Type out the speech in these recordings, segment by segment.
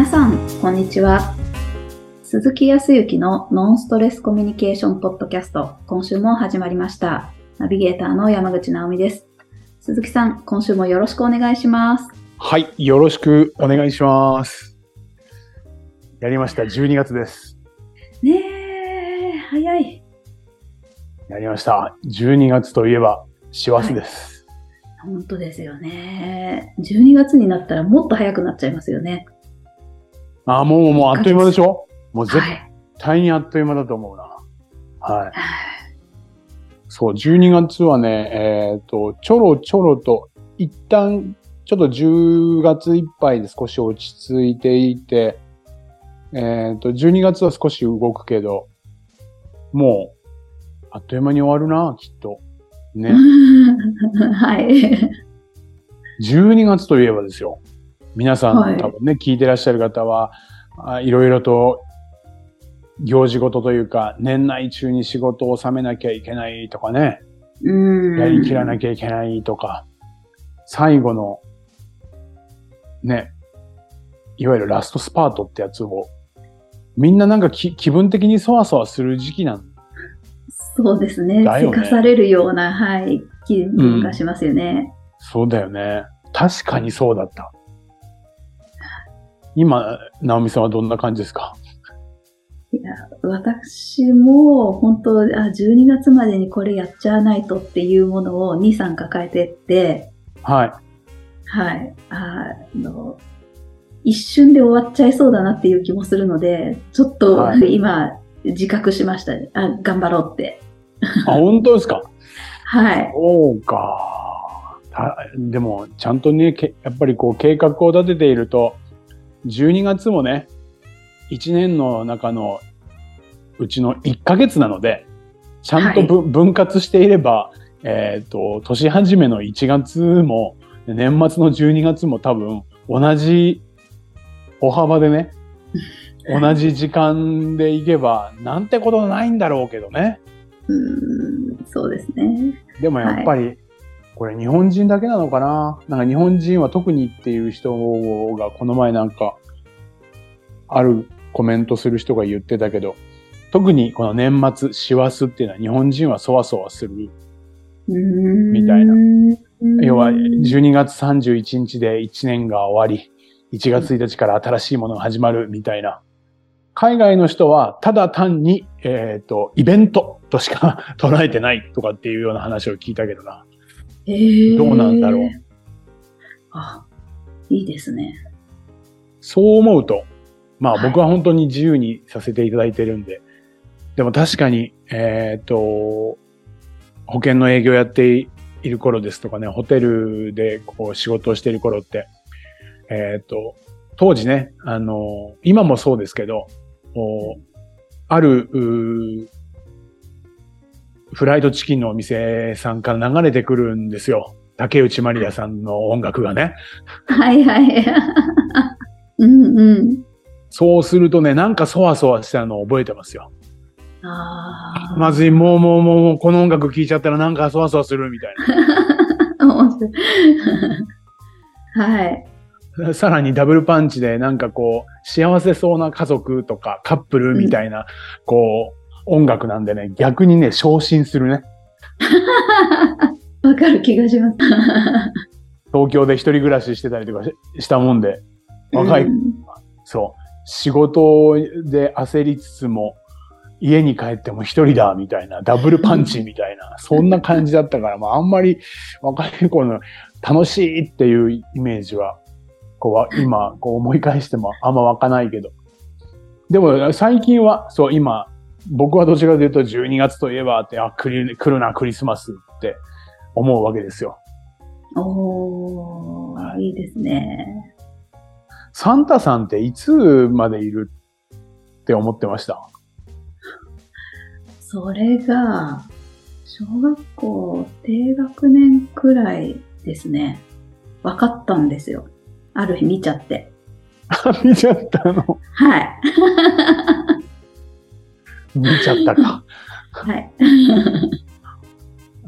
皆さん、こんにちは。鈴木康之のノンストレスコミュニケーションポッドキャスト、今週も始まりました。ナビゲーターの山口直美です。鈴木さん、今週もよろしくお願いします。はい、よろしくお願いします。やりました。12月です。ねえ、早い。やりました。12月といえば、師走です。本当ですよね。12月になったらもっと早くなっちゃいますよね。あ、もう、もうあっという間でしょ？もう絶はい。対にあっという間だと思うな。はい。そう、12月はね、えっ、と、ちょろちょろと、一旦、ちょっと10月いっぱいで少し落ち着いていて、えっ、と、12月は少し動くけど、もう、あっという間に終わるな、きっと。ね。はい。12月といえばですよ。皆さん、はい多分ね、聞いてらっしゃる方は、あいろいろと行事事というか、年内中に仕事を収めなきゃいけないとかね、うん。やりきらなきゃいけないとか、最後の、ね、いわゆるラストスパートってやつを、みんななんかき気分的にそわそわする時期なんそうですね。ねせかされるような、はい、気分がしますよね。そうだよね。確かにそうだった。今、直美さんはどんな感じですか？いや、私も本当、あ、12月までにこれやっちゃわないとっていうものを2、3抱えてって、はい。はい、あの、一瞬で終わっちゃいそうだなっていう気もするので、ちょっと、はい 今、自覚しましたね。あ、頑張ろうって。あ、本当ですか？はい。そうか。たでも、ちゃんとね、けやっぱりこう計画を立てていると、12月もね、1年の中のうちの1ヶ月なので、ちゃんとぶ、分割していれば、えっ、と、年始めの1月も、年末の12月も多分、同じ歩幅でね、同じ時間で行けば、なんてことないんだろうけどね。うーん、そうですね。でもやっぱり、これ日本人だけなのかな？なんか日本人は特にっていう人がこの前なんか、あるコメントする人が言ってたけど、特にこの年末、師走っていうのは日本人はそわそわする。みたいな要は12月31日で1年が終わり、1月1日から新しいものが始まるみたいな。海外の人はただ単に、えっ、と、イベントとしか 捉えてないとかっていうような話を聞いたけどな。えーどうなんだろう。あ、いいですね。そう思うと、まあはい僕は本当に自由にさせていただいてるんで、でも確かに、えっ、と、保険の営業やっている頃ですとかね、ホテルでこう仕事をしている頃って、えっ、と、当時ね、あの、今もそうですけど、ある、フライドチキンのお店さんから流れてくるんですよ。竹内まりやさんの音楽がね。はいはい。うんうん。そうするとね、なんかそわそわしたのを覚えてますよ。ああ。まずい、もうもうもうこの音楽聴いちゃったらなんかそわそわするみたい面白いはい。な。さらにダブルパンチでなんかこう、幸せそうな家族とかカップルみたいな、こう、音楽なんでね、逆にね、昇進するね。わかる気がします。東京で一人暮らししてたりとかししたもんで、若い、うんそう、仕事で焦りつつも、家に帰っても一人だ、みたいな、ダブルパンチみたいな、そんな感じだったから、まああんまり若い頃の楽しいっていうイメージは、こうわ、今、こう思い返してもあんま湧かないけど。でも最近は、そう、今、僕はどちらかというと12月といえばって、あ、来る来るな、クリスマスって思うわけですよ。おー、いいですね。サンタさんっていつまでいるって思ってました？それが、小学校低学年くらいですね。分かったんですよ。ある日見ちゃって。見ちゃったの？はい。見ちゃったか。はい。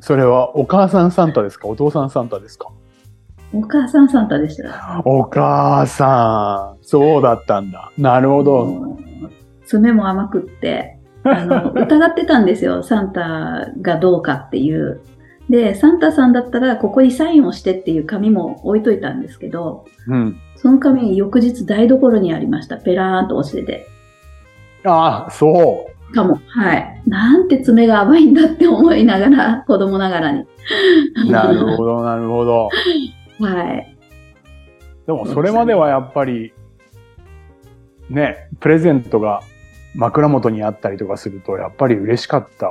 それはお母さんサンタですか？お父さんサンタですか？お母さんサンタでしたよ。お母さん。そうだったんだ。なるほど。爪も甘くって、あの、疑ってたんですよ。サンタがどうかっていう。で、サンタさんだったら、ここにサインをしてっていう紙も置いといたんですけど、うん。その紙、翌日台所にありました。ペラーンと落ちてて。ああ、そう。かも。はい。なんて爪が甘いんだって思いながら、子供ながらに。なるほど、なるほど。はい。でもそれまではやっぱり、ね、プレゼントが枕元にあったりとかすると、やっぱり嬉しかった。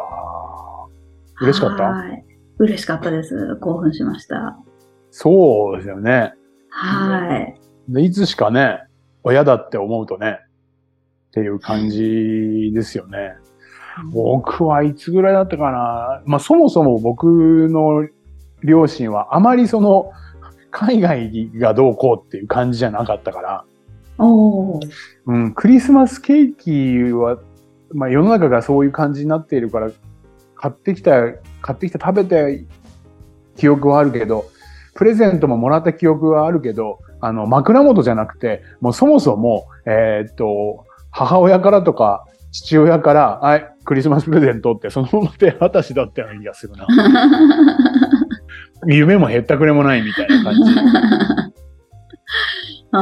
嬉しかった？はい。嬉しかったです。興奮しました。そうですよね。はい。でいつしかね、親だって思うとね、っていう感じですよね。僕はいつぐらいだったかな。まあそもそも僕の両親はあまりその海外がどうこうっていう感じじゃなかったから。うん、クリスマスケーキは、まあ世の中がそういう感じになっているから、買ってきた、買ってきて食べた記憶はあるけど、プレゼントももらった記憶はあるけど、あの、枕元じゃなくて、もうそもそも、えーっと、母親からとか、父親から、はい、クリスマスプレゼントってそのまま手渡しだったような気がするな。夢もへったくれもないみたいな感じ。あ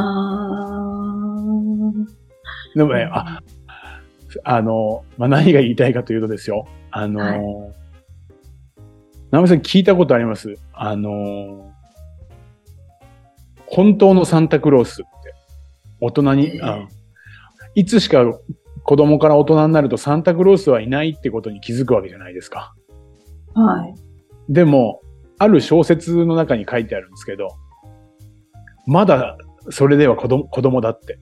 ー。でもね、あ、あの、まあ、何が言いたいかというとですよ。あの、はいナミさん聞いたことあります？あの、本当のサンタクロースって、大人に、ええあいつしか子供から大人になるとサンタクロースはいないってことに気づくわけじゃないですか。はい。でも、ある小説の中に書いてあるんですけど、まだそれでは子供子供だって。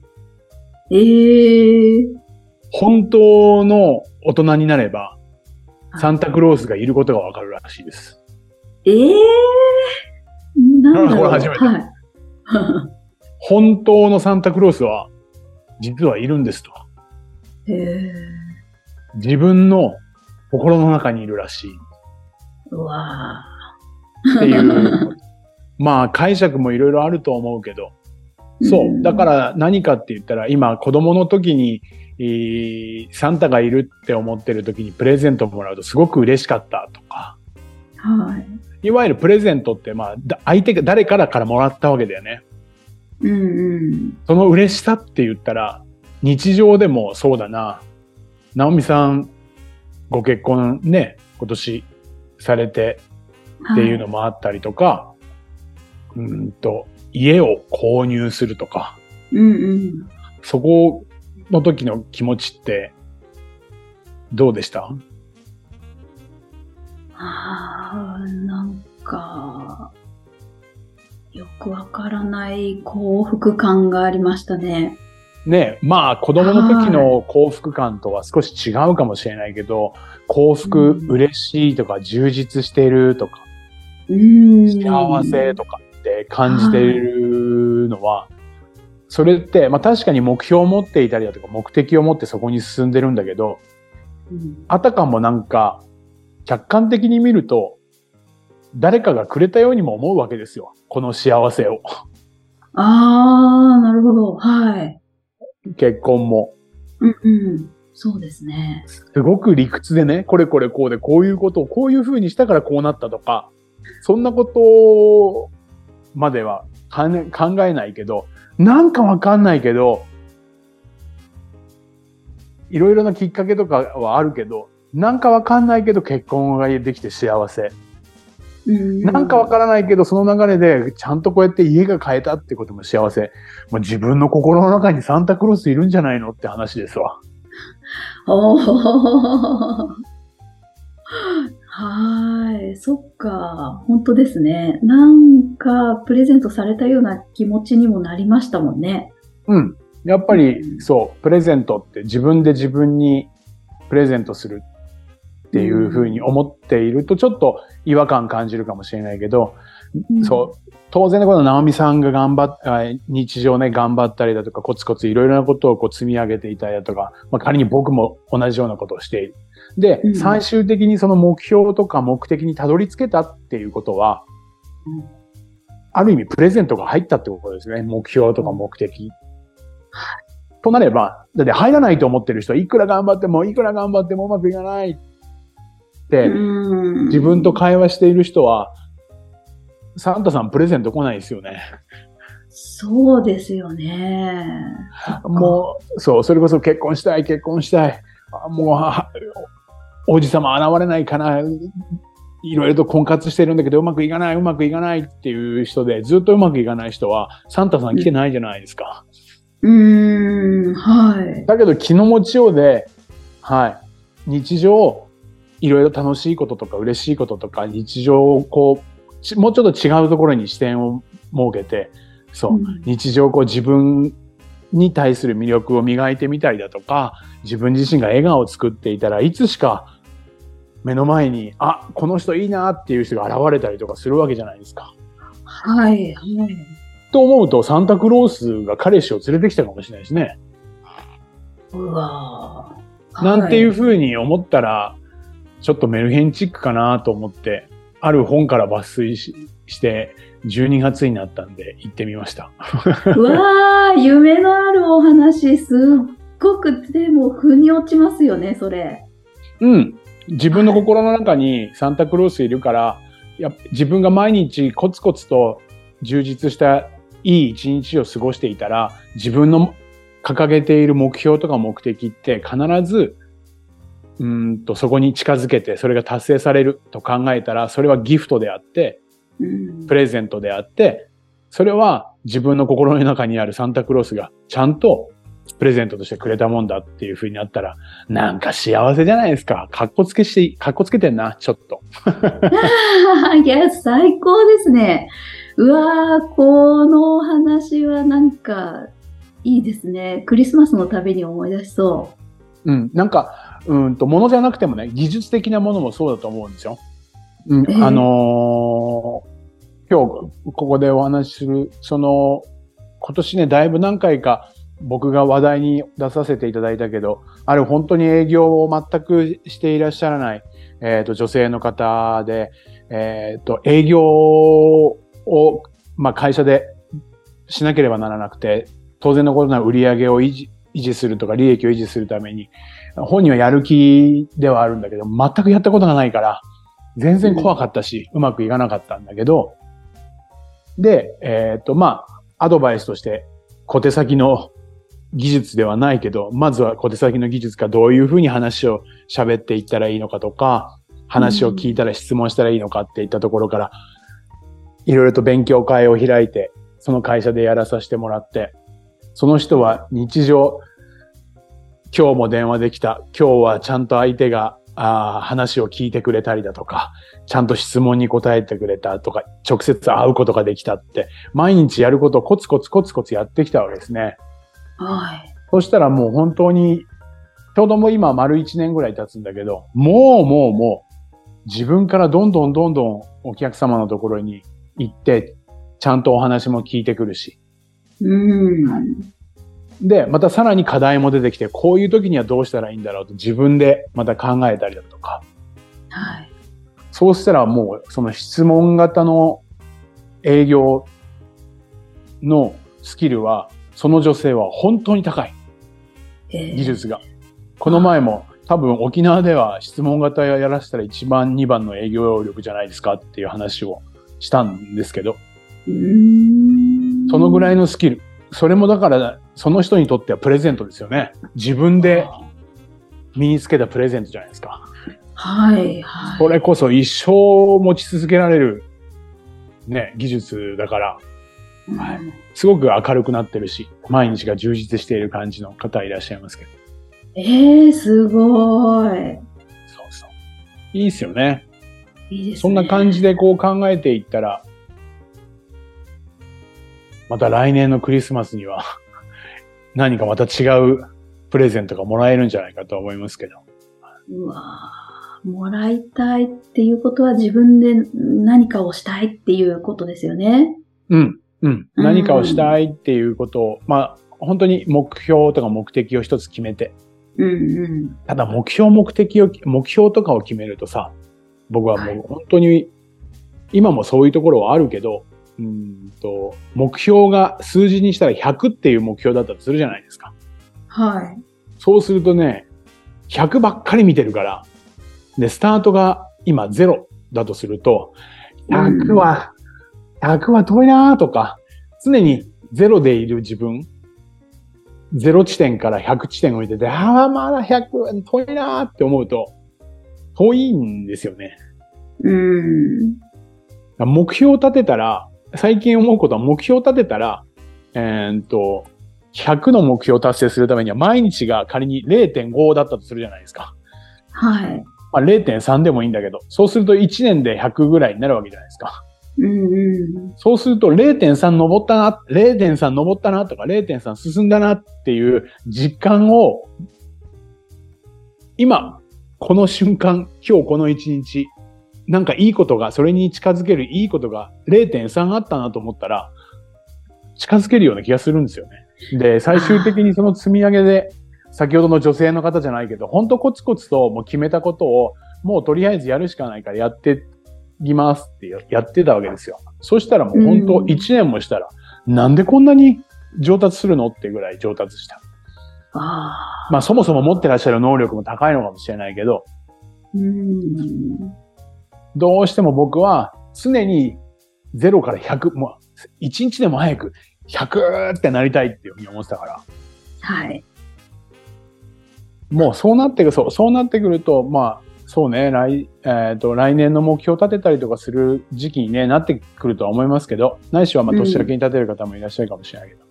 えー。本当の大人になれば、サンタクロースがいることがわかるらしいです。えー。なんだろう。これ初めてはい。本当のサンタクロースは、実はいるんですと。へー。自分の心の中にいるらしい。うわっていう、まあ解釈もいろいろあると思うけど、そう。だから何かって言ったら、今子供の時に、えーサンタがいるって思ってる時にプレゼントもらうとすごく嬉しかったとか、ら。はい。いわゆるプレゼントって、まあ、だ相手が誰からからもらったわけだよね。うんうん。その嬉しさって言ったら、日常でもそうだな。直美さん、ご結婚ね、今年されてっていうのもあったりとか、うーんと、家を購入するとか、うんうん。そこの時の気持ちって、どうでした？ああ、なんか、よくわからない幸福感がありましたね。ねまあ子供の時の幸福感とは少し違うかもしれないけど、幸福、うん嬉しいとか充実しているとか、うーん。幸せとかって感じているのは、それって、まあ確かに目標を持っていたりだとか目的を持ってそこに進んでるんだけど、うんあたかもなんか客観的に見ると誰かがくれたようにも思うわけですよ。この幸せを。ああ、なるほど。はい。結婚も。うんうん。そうですね。すごく理屈でね、これこれこうでこういうことをこういう風にしたからこうなったとか、そんなことまでは考えないけど、なんかわかんないけど、いろいろなきっかけとかはあるけど、なんかわかんないけど結婚ができて幸せ。うんなんかわからないけど、その流れでちゃんとこうやって家が買えたってことも幸せ。もう自分の心の中にサンタクロースいるんじゃないのって話ですわ。おーはーい。そっか。本当ですね。なんか、プレゼントされたような気持ちにもなりましたもんね。うん。やっぱりうんそう、プレゼントって自分で自分にプレゼントするっていうふうに思っているとちょっと違和感感じるかもしれないけど、そう、当然のこと、直美さんが頑張っあ日常ね、頑張ったりだとか、コツコツいろいろなことをこう積み上げていたりだとか、まあ、仮に僕も同じようなことをしている。で、うん最終的にその目標とか目的にたどり着けたっていうことは、うんある意味プレゼントが入ったってことですね。目標とか目的。となれば、だって入らないと思ってる人はいくら頑張っても、いくら頑張ってもうまくいかない自分と会話している人は、サンタさんプレゼント来ないですよね。そうですよね。もう、そう、それこそ結婚したい、結婚したい。あもうは、王子様現れないかな。いろいろと婚活してるんだけど、うまくいかない、うまくいかないっていう人で、ずっとうまくいかない人は、サンタさん来てないじゃないですか。うーん、はい。だけど気の持ちようで、はい。日常、いろいろ楽しいこととか嬉しいこととか、日常をこう、ちもうちょっと違うところに視点を設けて、そう、うん日常こう自分に対する魅力を磨いてみたりだとか、自分自身が笑顔を作っていたらいつしか目の前に、あ、この人いいなっていう人が現れたりとかするわけじゃないですか。はい、はい。と思うと、サンタクロースが彼氏を連れてきたかもしれないですね。うわーなんていうはふうに思ったら、ちょっとメルヘンチックかなと思って、ある本から抜粋しして、12月になったんで行ってみました。う わー、夢のあるお話、すっごく、でも、腑に落ちますよね、それ。うん。自分の心の中にサンタクロースいるから、や自分が毎日コツコツと充実したいい一日を過ごしていたら、自分の掲げている目標とか目的って必ず、うーんとそこに近づけて、それが達成されると考えたら、それはギフトであって、うんプレゼントであって、それは自分の心の中にあるサンタクロースがちゃんとプレゼントとしてくれたもんだっていう風になったら、なんか幸せじゃないですか。かっこつけして、かっこつけてんな、ちょっと。いや、最高ですね。うわー、このお話はなんか、いいですね。クリスマスのたびに思い出しそうん、なんか、うんと、ものじゃなくてもね、技術的なものもそうだと思うんですよ。うん、ええあのー今日ここでお話しする、その、今年ね、だいぶ何回か僕が話題に出させていただいたけど、ある本当に営業を全くしていらっしゃらない、えっ、と、女性の方で、えっ、と、営業を、まあ、会社でしなければならなくて、当然のことなら売り上げを維持維持するとか利益を維持するために、本人はやる気ではあるんだけど、全くやったことがないから、全然怖かったし、うまくいかなかったんだけど、で、えっ、と、まあ、アドバイスとして、小手先の技術ではないけど、まずは小手先の技術かどういうふうに話を喋っていったらいいのかとか、話を聞いたら質問したらいいのかっていったところから、いろいろと勉強会を開いて、その会社でやらさせてもらって、その人は日常、今日も電話できた。今日はちゃんと相手があー話を聞いてくれたりだとか、ちゃんと質問に答えてくれたとか、直接会うことができたって、毎日やることをコツコツコツコツやってきたわけですね。う。はい。そしたらもう本当に、ちょうどもう今丸1年ぐらい経つんだけど、もうもうもう、自分からどんどんどんどんお客様のところに行って、ちゃんとお話も聞いてくるし、うん。で、またさらに課題も出てきて、こういう時にはどうしたらいいんだろうと自分でまた考えたりだとか、はい。そうしたらもうその質問型の営業のスキルは、その女性は本当に高い。えー技術が。この前も多分沖縄では質問型やらせたら1番2番の営業力じゃないですかっていう話をしたんですけど、うーんそのぐらいのスキル。それもだから、その人にとってはプレゼントですよね。自分で身につけたプレゼントじゃないですか。はい、はい。これこそ一生持ち続けられる、ね、技術だから、はいうんすごく明るくなってるし、毎日が充実している感じの方いらっしゃいますけど。えー、すごい。そうそう。いいですよね。いいですね。そんな感じでこう考えていったら、また来年のクリスマスには何かまた違うプレゼントがもらえるんじゃないかと思いますけど。うわーもらいたいっていうことは自分で何かをしたいっていうことですよね。うん、うん。うん何かをしたいっていうことを、まあ本当に目標とか目的を一つ決めて、うんうん。ただ目標目的を、目標とかを決めるとさ、僕はもう本当に、今もそういうところはあるけど、うんと、目標が数字にしたら100っていう目標だったとするじゃないですか。はい。そうするとね、100ばっかり見てるから、で、スタートが今0だとすると、100は、100は遠いなとか、常に0でいる自分、0地点から100地点を見てて、ああ、まだ100遠いなって思うと、遠いんですよね。うん。目標を立てたら、最近思うことは目標を立てたら、えーっと、100の目標を達成するためには毎日が仮に0.5だったとするじゃないですか。はい。まあ、0.3でもいいんだけど、そうすると1年で100ぐらいになるわけじゃないですか。うんうん。そうすると0.3登ったな、0.3登ったなとか0.3進んだなっていう実感を、今、この瞬間、今日この一日、なんかいいことが、それに近づけるいいことが0.3あったなと思ったら、近づけるような気がするんですよね。で、最終的にその積み上げで、先ほどの女性の方じゃないけど、本当コツコツともう決めたことを、もうとりあえずやるしかないからやってきますってやってたわけですよ。そしたらもう本当うん1年もしたら、なんでこんなに上達するのってぐらい上達した。ああ。まあそもそも持ってらっしゃる能力も高いのかもしれないけど、うん。どうしても僕は常に0から100、もう1日でも早く100ってなりたいっていうふうに思ってたから、はい。もうそうなってくる、そう、そうなってくると、まあ、そうね、来、えっ、と、来年の目標を立てたりとかする時期にね、なってくるとは思いますけど、ないしはまあうん。年明けに立てる方もいらっしゃるかもしれないけど、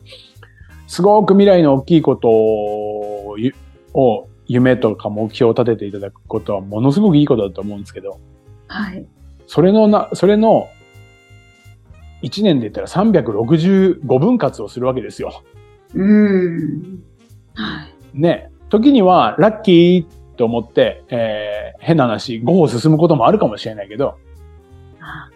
すごく未来の大きいことを夢とか目標を立てていただくことはものすごくいいことだと思うんですけど、はい。それのな、それの、1年で言ったら365分割をするわけですよ。うん。はい。ね。時には、ラッキーと思って、えー、変な話、5歩進むこともあるかもしれないけど、あ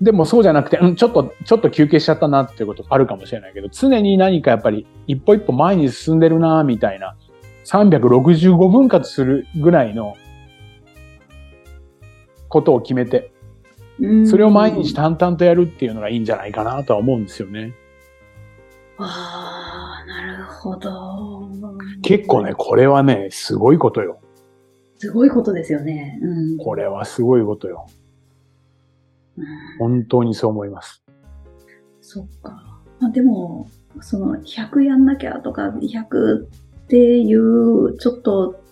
でもそうじゃなくて、うん、ちょっと、ちょっと休憩しちゃったなっていうことあるかもしれないけど、常に何かやっぱり一歩一歩前に進んでるな、みたいな、365分割するぐらいのことを決めて、うんそれを毎日淡々とやるっていうのがいいんじゃないかなとは思うんですよね。ああ、なるほど。結構ね、これはね、すごいことよ。すごいことですよね。うん。これはすごいことよ。うん本当にそう思います。そっか。まあ、でも、その100やんなきゃとか、100っていう、ちょっと、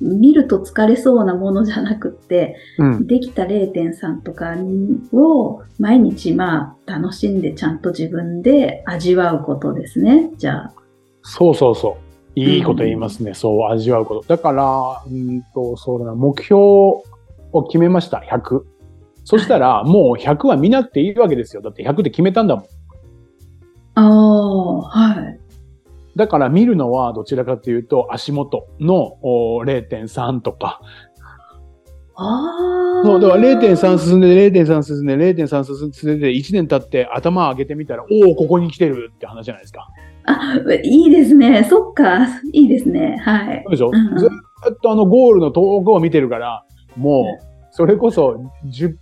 見ると疲れそうなものじゃなくって、うん。できた0.3とかを毎日まあ楽しんでちゃんと自分で味わうことですね。じゃあ。そうそうそう。いいこと言いますね。そう、味わうこと。だから、うんと、そうだな、目標を決めました。100。そしたら、もう100は見なくていいわけですよ。だって100って決めたんだもん。ああ、はい。だから見るのはどちらかというと足元のお0.3とか。ああ。そう、だから0.3進んで0.3進んで0.3進んで1年経って頭上げてみたら、おお、ここに来てるって話じゃないですか。あ、いいですね。そっか。いいですね。はいそう。でしょ、うんうんずっとあのゴールの遠くを見てるから、もう、それこそ10、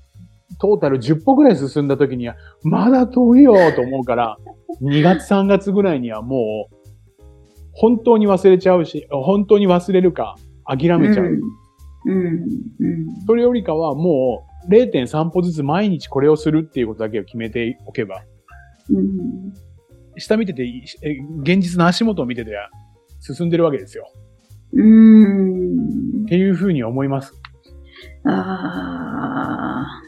トータル10歩ぐらい進んだ時には、まだ遠いよと思うから、2月3月ぐらいにはもう、本当に忘れちゃうし、本当に忘れるか、諦めちゃう。うん。うん。うん。それよりかはもう0.3歩ずつ毎日これをするっていうことだけを決めておけば、うん。下見てて、え現実の足元を見てて進んでるわけですよ。うんっ。ていうふうに思います。ああ、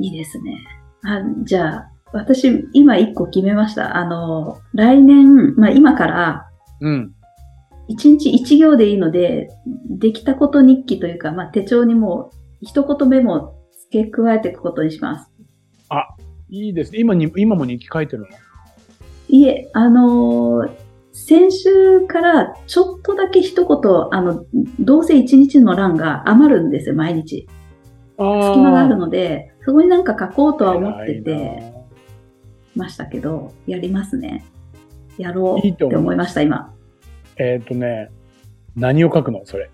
いいですね。あじゃあ、私、今一個決めました。あの、来年、まあ今から、うん。一日一行でいいので、できたこと日記というか、まあ手帳にもう一言メモ付け加えていくことにします。いいですね。今に、今も日記書いてるの？いえ、あのー先週からちょっとだけ一言、あの、どうせ一日の欄が余るんですよ、毎日。あ隙間があるので、そこになんか書こうとは思っててましたけど、やりますね。やろうって思いました、今。なえっ、とね、何を書くの？それ。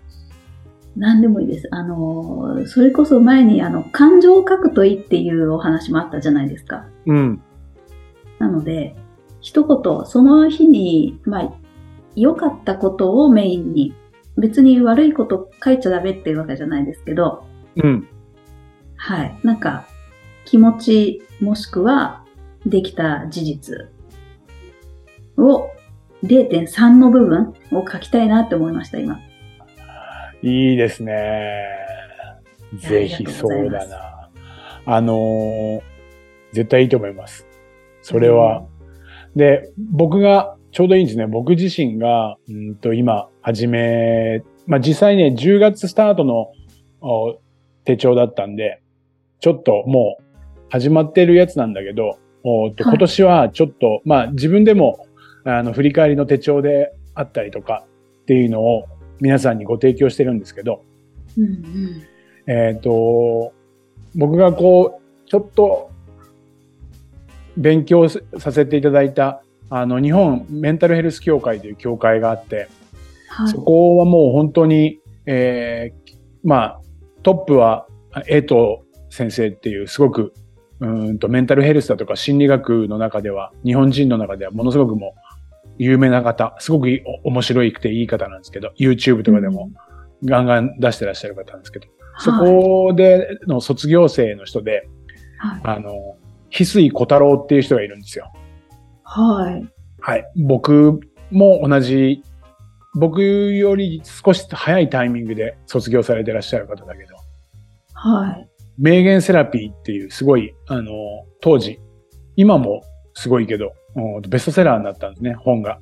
何でもいいです。あの、それこそ前にあの、感情を書くといいっていうお話もあったじゃないですか。うん。なので、一言、その日に、まあ、良かったことをメインに、別に悪いこと書いちゃダメっていうわけじゃないですけど、うん。はい。なんか、気持ち、もしくは、できた事実を、0.3の部分を書きたいなって思いました、今。いいですね。ぜひそうだな。あのー絶対いいと思います。それは。で、僕がちょうどいいんですね。僕自身が、うんと今始め、まあ実際ね、10月スタートのお手帳だったんで、ちょっともう始まってるやつなんだけど、おーっとはい今年はちょっと、まあ自分でもあの振り返りの手帳であったりとかっていうのを皆さんにご提供してるんですけど、うんうん。えっ、と、僕がこう、ちょっと勉強させていただいた、あの、日本メンタルヘルス協会という協会があって、はいそ。こはもう本当に、えーまあ、トップは、江藤先生っていう、すごく、うーんと、メンタルヘルスだとか心理学の中では、日本人の中ではものすごくもう、有名な方、すごく面白いくていい方なんですけど、YouTube とかでもガンガン出してらっしゃる方なんですけど、そこでの卒業生の人で、はい。あの、翡翠小太郎っていう人がいるんですよ。はい。はい。僕も同じ、僕より少し早いタイミングで卒業されてらっしゃる方だけど、はい。名言セラピーっていうすごい、あの、当時、今もすごいけど、うんベストセラーになったんですね、本が。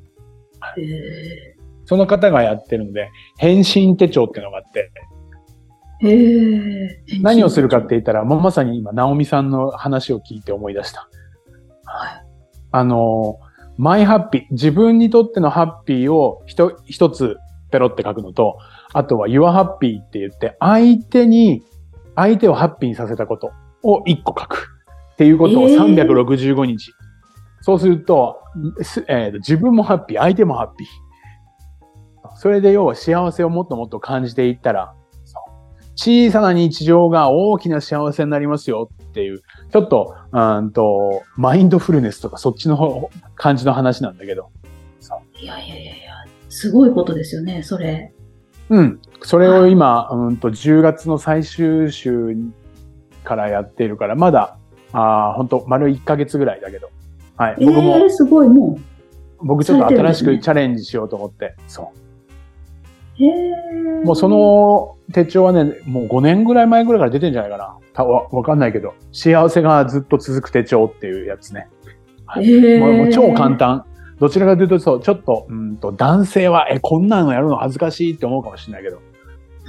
ええその方がやってるので、返信手帳っていうのがあって、へえ。何をするかって言ったら、もうまさに今、ナオミさんの話を聞いて思い出した。はい。あの、マイハッピー、自分にとってのハッピーを一一つペロって書くのと、あとは Your Happy って言って、相手に、相手をハッピーにさせたことを一個書く。っていうことをえー365日。そうすると、すえーと自分もハッピー、相手もハッピー。それで要は幸せをもっともっと感じていったら、小さな日常が大きな幸せになりますよっていう、ちょっと、うーんと、マインドフルネスとかそっちの方感じの話なんだけど。いやいやいやいや、すごいことですよね、それ。うん。それを今、うんと、10月の最終週からやっているから、まだ、ああ、本当丸1ヶ月ぐらいだけど。はい。僕も、ええすごい、も僕ちょっと新しくチャレンジしようと思って。そう。う。へえ。もうそ、の手帳はね、もう5年ぐらい前ぐらいから出てんじゃないかな。たわわかんないけど、幸せがずっと続く手帳っていうやつね。ええもうもう超簡。単。どちらかというと、そう、ちょっと、うんと、男性は、え、こんなのやるの恥ずかしいって思うかもしれないけど、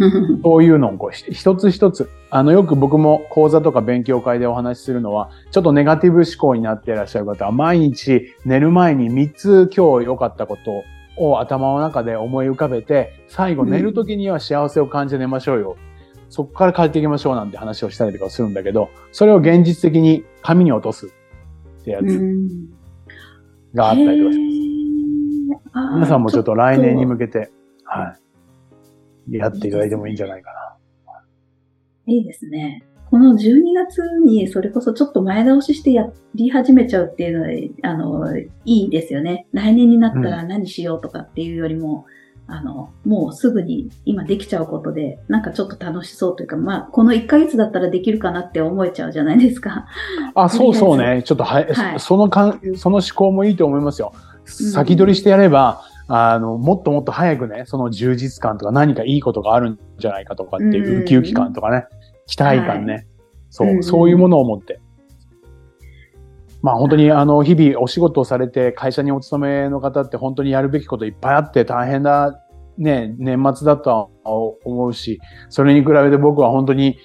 そういうのをこう、ひ一つ一つ、あの、よく僕も講座とか勉強会でお話しするのは、ちょっとネガティブ思考になっていらっしゃる方は、毎日寝る前に3つ今日良かったことを頭の中で思い浮かべて、最後寝る時には幸せを感じて寝ましょうよ。そこから変えていきましょうなんて話をしたりとかするんだけど、それを現実的に紙に落とすってやつうん。があったりとかします。皆さんもちょっと来年に向けて、はい。やっていただいてもいいんじゃないかいいですね。この12月にそれこそちょっと前倒ししてやり始めちゃうっていうのは、あの、いいですよね。来年になったら何しようとかっていうよりも、あの、もうすぐに今できちゃうことで、なんかちょっと楽しそうというか、まあ、この1ヶ月だったらできるかなって思えちゃうじゃないですか。な。あ、そうそうね。ちょっとは、はいそのかん、その思考もいいと思いますよ。先取りしてやれば、あの、もっともっと早くね、その充実感とか何かいいことがあるんじゃないかとかっていううんウキウキ感とかね、期待感ね。そう、うんそういうものを持って。まあ本当にあの、日々お仕事をされて会社にお勤めの方って本当にやるべきこといっぱいあって大変だ、ね、年末だとは思うし、それに比べて僕は本当に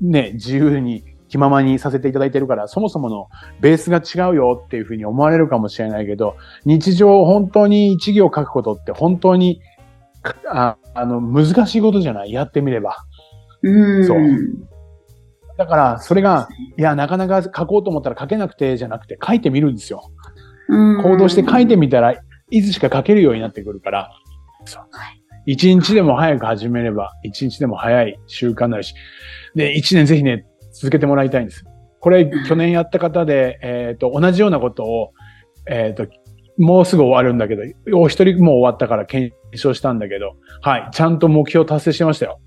ね、自由に気ままにさせていただいてるから、そもそものベースが違うよっていうふうに思われるかもしれないけど、日常本当に一行書くことって本当にああの難しいことじゃない？やってみれば。うん。そうだから、それが、いや、なかなか書こうと思ったら書けなくてじゃなくて、書いてみるんですよ。うん。行動して書いてみたら、いつしか書けるようになってくるから、そう一日でも早く始めれば、一日でも早い習慣になるし、で、一年ぜひね、続けてもらいたいんです。これ、去年やった方で、えっ、と、同じようなことを、えっ、と、もうすぐ終わるんだけど、お一人もう終わったから検証したんだけど、はい、ちゃんと目標達成してましたよ。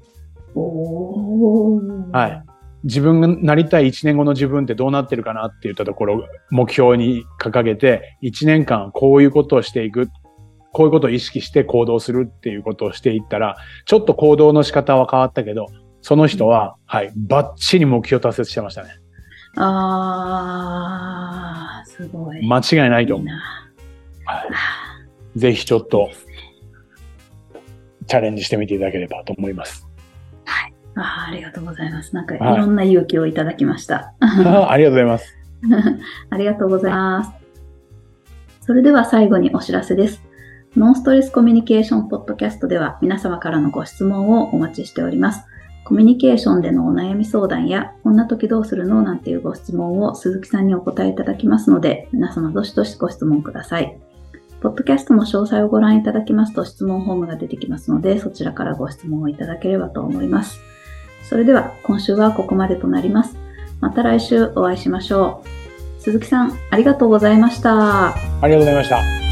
はい。自分がなりたい1年後の自分ってどうなってるかなって言ったところ、目標に掲げて、1年間こういうことをしていく。こういうことを意識して行動するっていうことをしていったら、ちょっと行動の仕方は変わったけど、その人は、はい、バッチリ目標達成してましたね。あー、すごい。間違いないと思う。いいなはい、ぜひちょっと、チャレンジしてみていただければと思います。あーありがとうございます。なんかいろんな勇気をいただきました。ありがとうございます。ありがとうございます。それでは最後にお知らせです。ノンストレスコミュニケーションポッドキャストでは皆様からのご質問をお待ちしております。コミュニケーションでのお悩み相談や、こんな時どうするのなんていうご質問を鈴木さんにお答えいただきますので、皆様どしどしご質問ください。ポッドキャストの詳細をご覧いただきますと質問フォームが出てきますので、そちらからご質問をいただければと思います。それでは今週はここまでとなります。また来週お会いしましょう。鈴木さん、ありがとうございました。ありがとうございました。